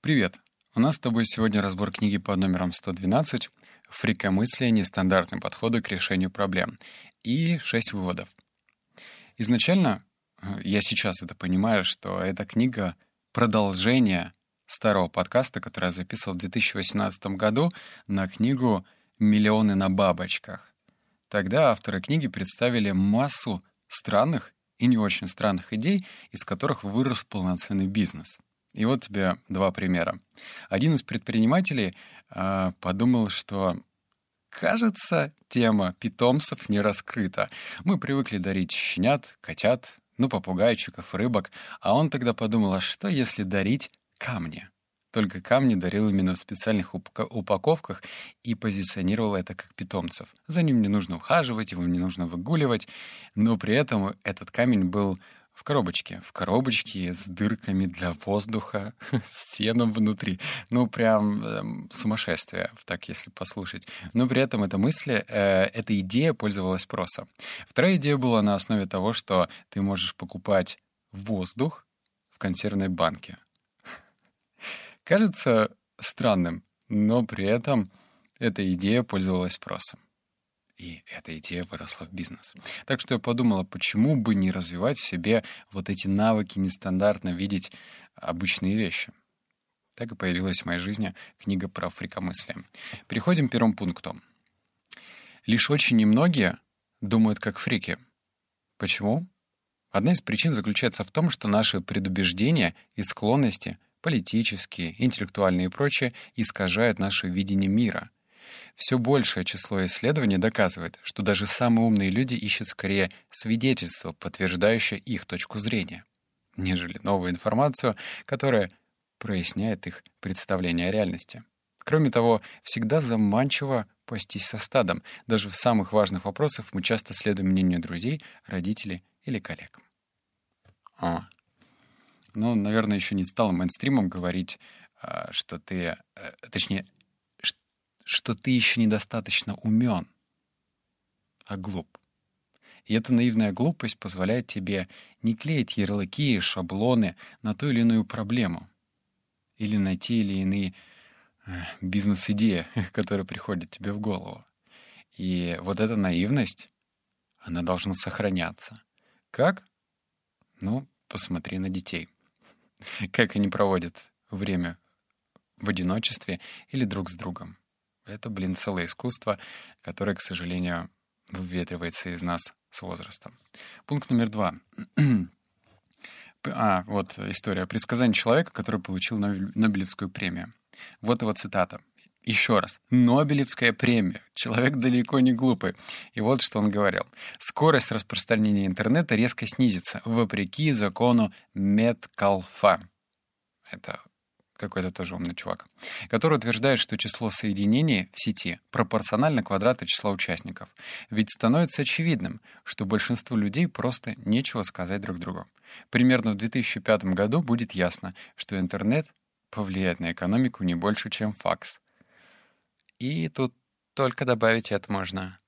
Привет! У нас с тобой сегодня разбор книги под номером 112 «Фрикомыслие. Нестандартные подходы к решению проблем» и шесть выводов. Изначально, э, я сейчас это понимаю, что эта книга — продолжение старого подкаста, который я записывал в 2018 году на книгу «Миллионы на бабочках». Тогда авторы книги представили массу странных и не очень странных идей, из которых вырос полноценный бизнес — и вот тебе два примера. Один из предпринимателей э, подумал, что кажется, тема питомцев не раскрыта. Мы привыкли дарить щенят, котят, ну, попугайчиков, рыбок, а он тогда подумал, а что если дарить камни? Только камни дарил именно в специальных упаковках и позиционировал это как питомцев. За ним не нужно ухаживать, его не нужно выгуливать, но при этом этот камень был в коробочке. В коробочке с дырками для воздуха, с сеном внутри. Ну, прям э, сумасшествие, так если послушать. Но при этом эта мысль, э, эта идея пользовалась спросом. Вторая идея была на основе того, что ты можешь покупать воздух в консервной банке. Кажется странным, но при этом эта идея пользовалась спросом. И эта идея выросла в бизнес. Так что я подумала, почему бы не развивать в себе вот эти навыки нестандартно видеть обычные вещи. Так и появилась в моей жизни книга про фрикомыслие. Переходим к первому пункту. Лишь очень немногие думают как фрики. Почему? Одна из причин заключается в том, что наши предубеждения и склонности, политические, интеллектуальные и прочее, искажают наше видение мира — все большее число исследований доказывает, что даже самые умные люди ищут скорее свидетельства, подтверждающие их точку зрения, нежели новую информацию, которая проясняет их представление о реальности. Кроме того, всегда заманчиво пастись со стадом. Даже в самых важных вопросах мы часто следуем мнению друзей, родителей или коллег. А. Ну, наверное, еще не стало мейнстримом говорить, а, что ты, э, точнее, что ты еще недостаточно умен, а глуп. И эта наивная глупость позволяет тебе не клеить ярлыки и шаблоны на ту или иную проблему или на те или иные э, бизнес-идеи, которые приходят тебе в голову. И вот эта наивность, она должна сохраняться. Как? Ну, посмотри на детей. Как они проводят время в одиночестве или друг с другом. Это, блин, целое искусство, которое, к сожалению, выветривается из нас с возрастом. Пункт номер два. А, вот история. Предсказание человека, который получил Нобелевскую премию. Вот его цитата. Еще раз. Нобелевская премия. Человек далеко не глупый. И вот что он говорил. Скорость распространения интернета резко снизится, вопреки закону Меткалфа. Это какой-то тоже умный чувак, который утверждает, что число соединений в сети пропорционально квадрату числа участников. Ведь становится очевидным, что большинству людей просто нечего сказать друг другу. Примерно в 2005 году будет ясно, что интернет повлияет на экономику не больше, чем факс. И тут только добавить это можно.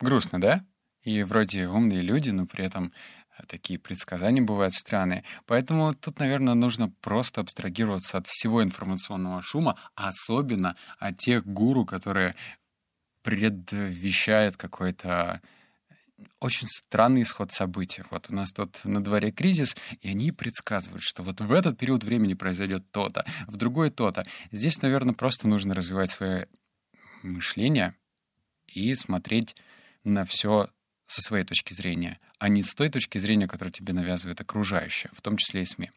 Грустно, да? И вроде умные люди, но при этом такие предсказания бывают странные. Поэтому тут, наверное, нужно просто абстрагироваться от всего информационного шума, особенно от тех гуру, которые предвещают какой-то очень странный исход событий. Вот у нас тут на дворе кризис, и они предсказывают, что вот в этот период времени произойдет то-то, в другой то-то. Здесь, наверное, просто нужно развивать свое мышление и смотреть на все со своей точки зрения, а не с той точки зрения, которую тебе навязывает окружающее, в том числе и СМИ.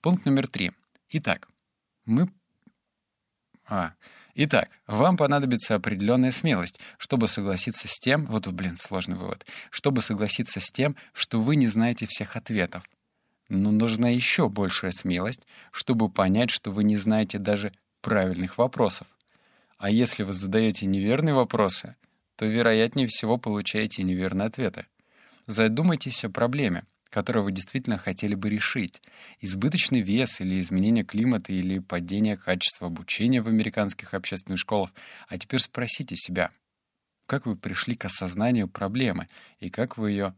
Пункт номер три. Итак, мы... А, Итак, вам понадобится определенная смелость, чтобы согласиться с тем, вот, блин, сложный вывод, чтобы согласиться с тем, что вы не знаете всех ответов. Но нужна еще большая смелость, чтобы понять, что вы не знаете даже правильных вопросов. А если вы задаете неверные вопросы, то, вероятнее всего, получаете неверные ответы. Задумайтесь о проблеме, которую вы действительно хотели бы решить. Избыточный вес или изменение климата или падение качества обучения в американских общественных школах. А теперь спросите себя, как вы пришли к осознанию проблемы и как вы ее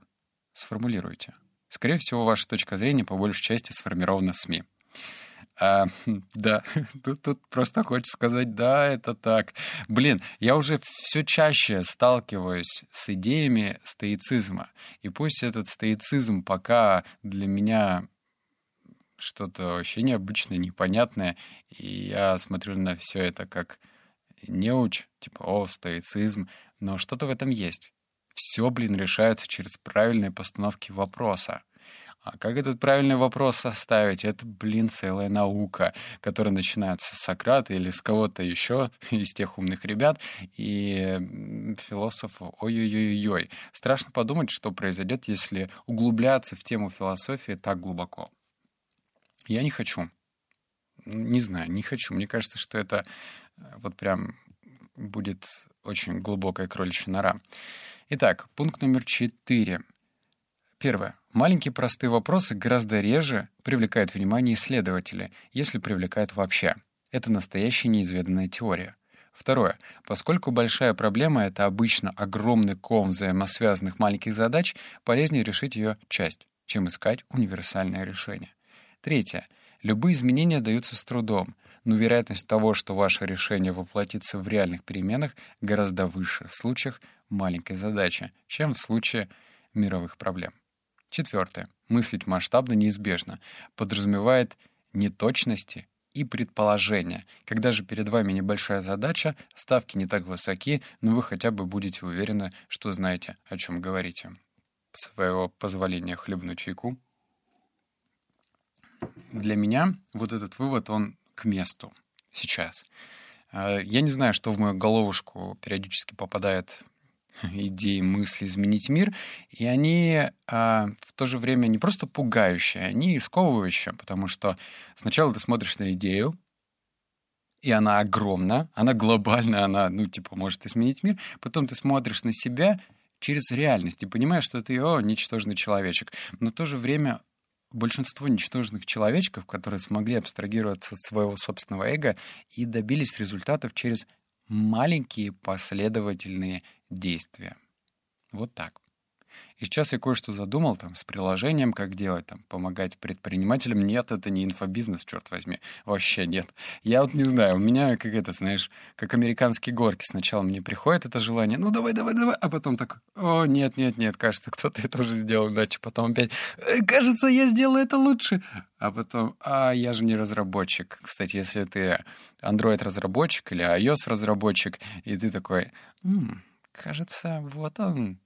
сформулируете. Скорее всего, ваша точка зрения по большей части сформирована СМИ. А, да, тут, тут просто хочется сказать, да, это так. Блин, я уже все чаще сталкиваюсь с идеями стоицизма. И пусть этот стоицизм пока для меня что-то вообще необычное, непонятное, и я смотрю на все это как неуч, типа, о, стоицизм, но что-то в этом есть. Все, блин, решается через правильные постановки вопроса. А как этот правильный вопрос составить? Это, блин, целая наука, которая начинается с Сократа или с кого-то еще из тех умных ребят и философов. Ой-ой-ой-ой. Страшно подумать, что произойдет, если углубляться в тему философии так глубоко. Я не хочу. Не знаю, не хочу. Мне кажется, что это э, вот прям будет очень глубокая кроличья нора. Итак, пункт номер четыре. Первое. Маленькие простые вопросы гораздо реже привлекают внимание исследователя, если привлекают вообще. Это настоящая неизведанная теория. Второе. Поскольку большая проблема — это обычно огромный ком взаимосвязанных маленьких задач, полезнее решить ее часть, чем искать универсальное решение. Третье. Любые изменения даются с трудом, но вероятность того, что ваше решение воплотится в реальных переменах, гораздо выше в случаях маленькой задачи, чем в случае мировых проблем. Четвертое. Мыслить масштабно неизбежно. Подразумевает неточности и предположения. Когда же перед вами небольшая задача, ставки не так высоки, но вы хотя бы будете уверены, что знаете, о чем говорите. Своего позволения хлебну чайку. Для меня вот этот вывод, он к месту сейчас. А, я не знаю, что в мою головушку периодически попадает идеи, мысли изменить мир, и они а, в то же время не просто пугающие, они сковывающие, потому что сначала ты смотришь на идею, и она огромна, она глобальна, она, ну, типа, может изменить мир, потом ты смотришь на себя через реальность и понимаешь, что ты, о, ничтожный человечек, но в то же время большинство ничтожных человечков, которые смогли абстрагироваться от своего собственного эго и добились результатов через маленькие последовательные действия. Вот так. И сейчас я кое-что задумал там с приложением, как делать, там, помогать предпринимателям. Нет, это не инфобизнес, черт возьми. Вообще нет. Я вот не знаю, у меня как это, знаешь, как американские горки. Сначала мне приходит это желание, ну давай, давай, давай, а потом так, о, нет, нет, нет, кажется, кто-то это уже сделал иначе. Потом опять, «Э, кажется, я сделаю это лучше. А потом, а я же не разработчик. Кстати, если ты Android-разработчик или iOS-разработчик, и ты такой, м-м, кажется, вот он,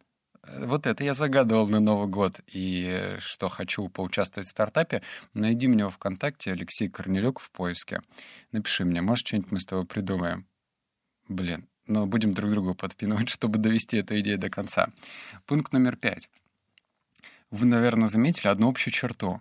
вот это я загадывал на Новый год. И что хочу поучаствовать в стартапе, найди меня в ВКонтакте, Алексей Корнелюк в поиске. Напиши мне, может, что-нибудь мы с тобой придумаем. Блин, но будем друг другу подпинывать, чтобы довести эту идею до конца. Пункт номер пять. Вы, наверное, заметили одну общую черту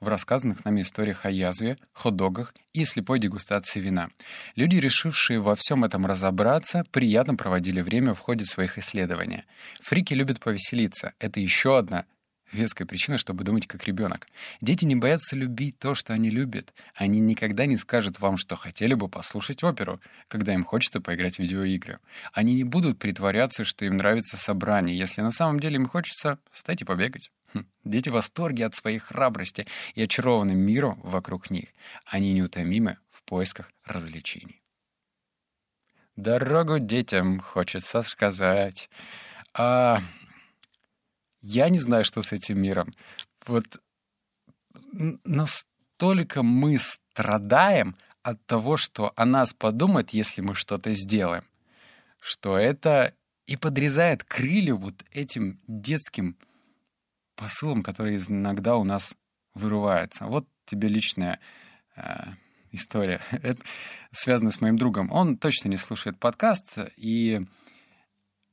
в рассказанных нами историях о язве, хот-догах и слепой дегустации вина. Люди, решившие во всем этом разобраться, приятно проводили время в ходе своих исследований. Фрики любят повеселиться. Это еще одна веская причина, чтобы думать как ребенок. Дети не боятся любить то, что они любят. Они никогда не скажут вам, что хотели бы послушать оперу, когда им хочется поиграть в видеоигры. Они не будут притворяться, что им нравится собрание, если на самом деле им хочется встать и побегать. Хм. Дети в восторге от своей храбрости и очарованы миром вокруг них. Они неутомимы в поисках развлечений. Дорогу детям хочется сказать. А я не знаю, что с этим миром. Вот настолько мы страдаем от того, что о нас подумают, если мы что-то сделаем, что это и подрезает крылья вот этим детским посылом, который иногда у нас вырывается. Вот тебе личная э, история. Это связано с моим другом. Он точно не слушает подкаст. И,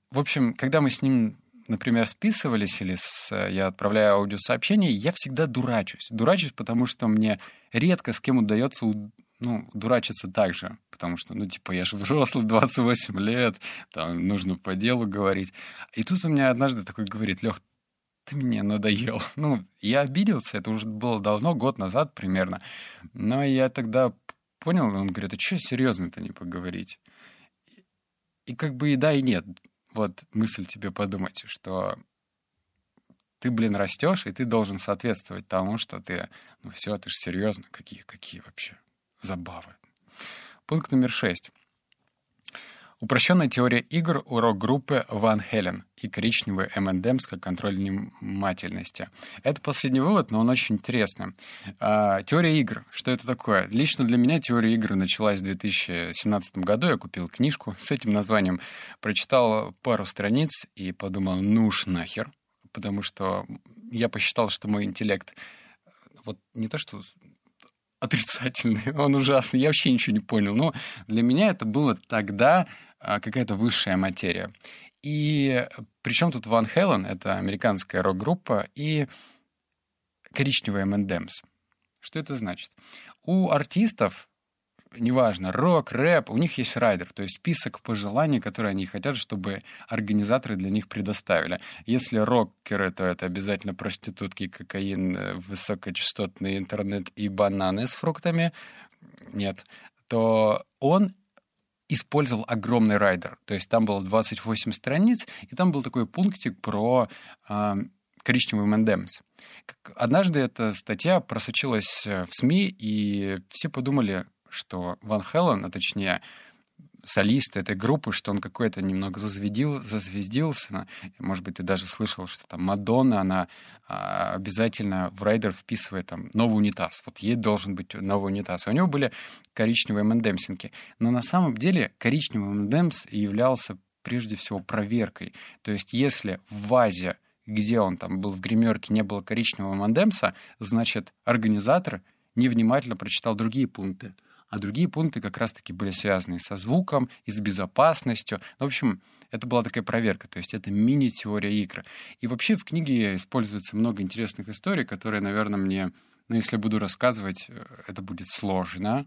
в общем, когда мы с ним, например, списывались или с, я отправляю аудиосообщение, я всегда дурачусь. Дурачусь, потому что мне редко с кем удается ну, дурачиться так же, потому что, ну, типа, я же взрослый, 28 лет, там, нужно по делу говорить. И тут у меня однажды такой говорит, Лех, ты мне надоел. Ну, я обиделся, это уже было давно, год назад примерно. Но я тогда понял, он говорит, а что серьезно-то не поговорить? И как бы и да, и нет. Вот мысль тебе подумать, что ты, блин, растешь, и ты должен соответствовать тому, что ты, ну все, ты же серьезно, какие, какие вообще забавы. Пункт номер шесть. Упрощенная теория игр урок группы Ван Хелен и коричневый M&M's как контроль внимательности. Это последний вывод, но он очень интересный. А, теория игр. Что это такое? Лично для меня теория игр началась в 2017 году. Я купил книжку с этим названием, прочитал пару страниц и подумал, ну уж нахер. Потому что я посчитал, что мой интеллект вот не то что отрицательный, он ужасный, я вообще ничего не понял. Но для меня это было тогда какая-то высшая материя. И причем тут Ван Хелен, это американская рок-группа, и коричневая M&M's. Что это значит? У артистов, неважно, рок, рэп, у них есть райдер, то есть список пожеланий, которые они хотят, чтобы организаторы для них предоставили. Если рокеры, то это обязательно проститутки, кокаин, высокочастотный интернет и бананы с фруктами. Нет. То он использовал огромный райдер. То есть там было 28 страниц, и там был такой пунктик про э, коричневый M&M's. Однажды эта статья просочилась э, в СМИ, и все подумали, что Ван Хален, а точнее солист этой группы, что он какой-то немного зазвездил, зазвездился. Может быть, ты даже слышал, что там Мадонна, она а, обязательно в райдер вписывает там новый унитаз. Вот ей должен быть новый унитаз. У него были коричневые мендемсинки. Но на самом деле коричневый мендемс являлся прежде всего проверкой. То есть если в вазе, где он там был в гримерке, не было коричневого мандемса, значит, организатор невнимательно прочитал другие пункты а другие пункты как раз-таки были связаны со звуком и с безопасностью. Ну, в общем, это была такая проверка, то есть это мини-теория игры. И вообще в книге используется много интересных историй, которые, наверное, мне, ну, если буду рассказывать, э, это будет сложно,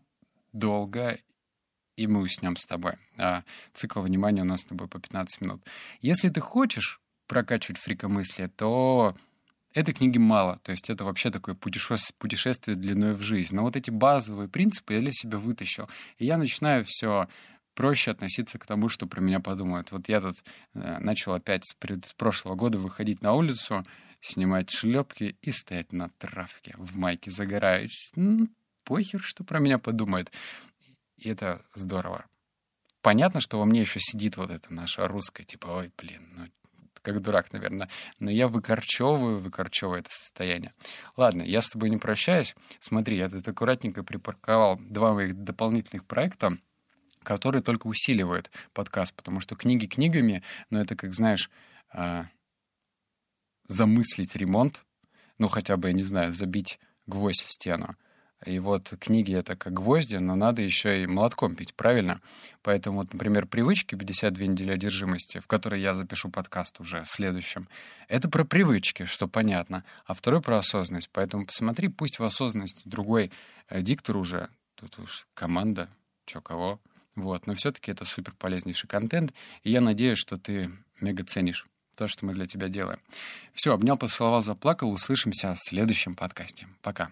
долго, и мы уснем с тобой. А цикл внимания у нас с тобой по 15 минут. Если ты хочешь прокачивать фрикомыслие, то Этой книги мало, то есть это вообще такое путешествие, длиной в жизнь. Но вот эти базовые принципы я для себя вытащил. И я начинаю все проще относиться к тому, что про меня подумают. Вот я тут э, начал опять с, пред, с прошлого года выходить на улицу, снимать шлепки и стоять на травке в майке загораешь. Ну, похер, что про меня подумают. И это здорово. Понятно, что во мне еще сидит вот это наша русская, типа, ой, блин, ну как дурак, наверное. Но я выкорчевываю, выкорчевываю это состояние. Ладно, я с тобой не прощаюсь. Смотри, я тут аккуратненько припарковал два моих дополнительных проекта, которые только усиливают подкаст, потому что книги книгами, но это, как знаешь, а, замыслить ремонт, ну хотя бы, я не знаю, забить гвоздь в стену — и вот книги — это как гвозди, но надо еще и молотком пить, правильно? Поэтому, вот, например, «Привычки. 52 недели одержимости», в которой я запишу подкаст уже следующем, это про привычки, что понятно, а второй про осознанность. Поэтому посмотри, пусть в осознанности другой э, диктор уже, тут уж команда, чё кого, вот, но все-таки это супер полезнейший контент, и я надеюсь, что ты мега ценишь то, что мы для тебя делаем. Все, обнял, поцеловал, заплакал. Услышимся в следующем подкасте. Пока.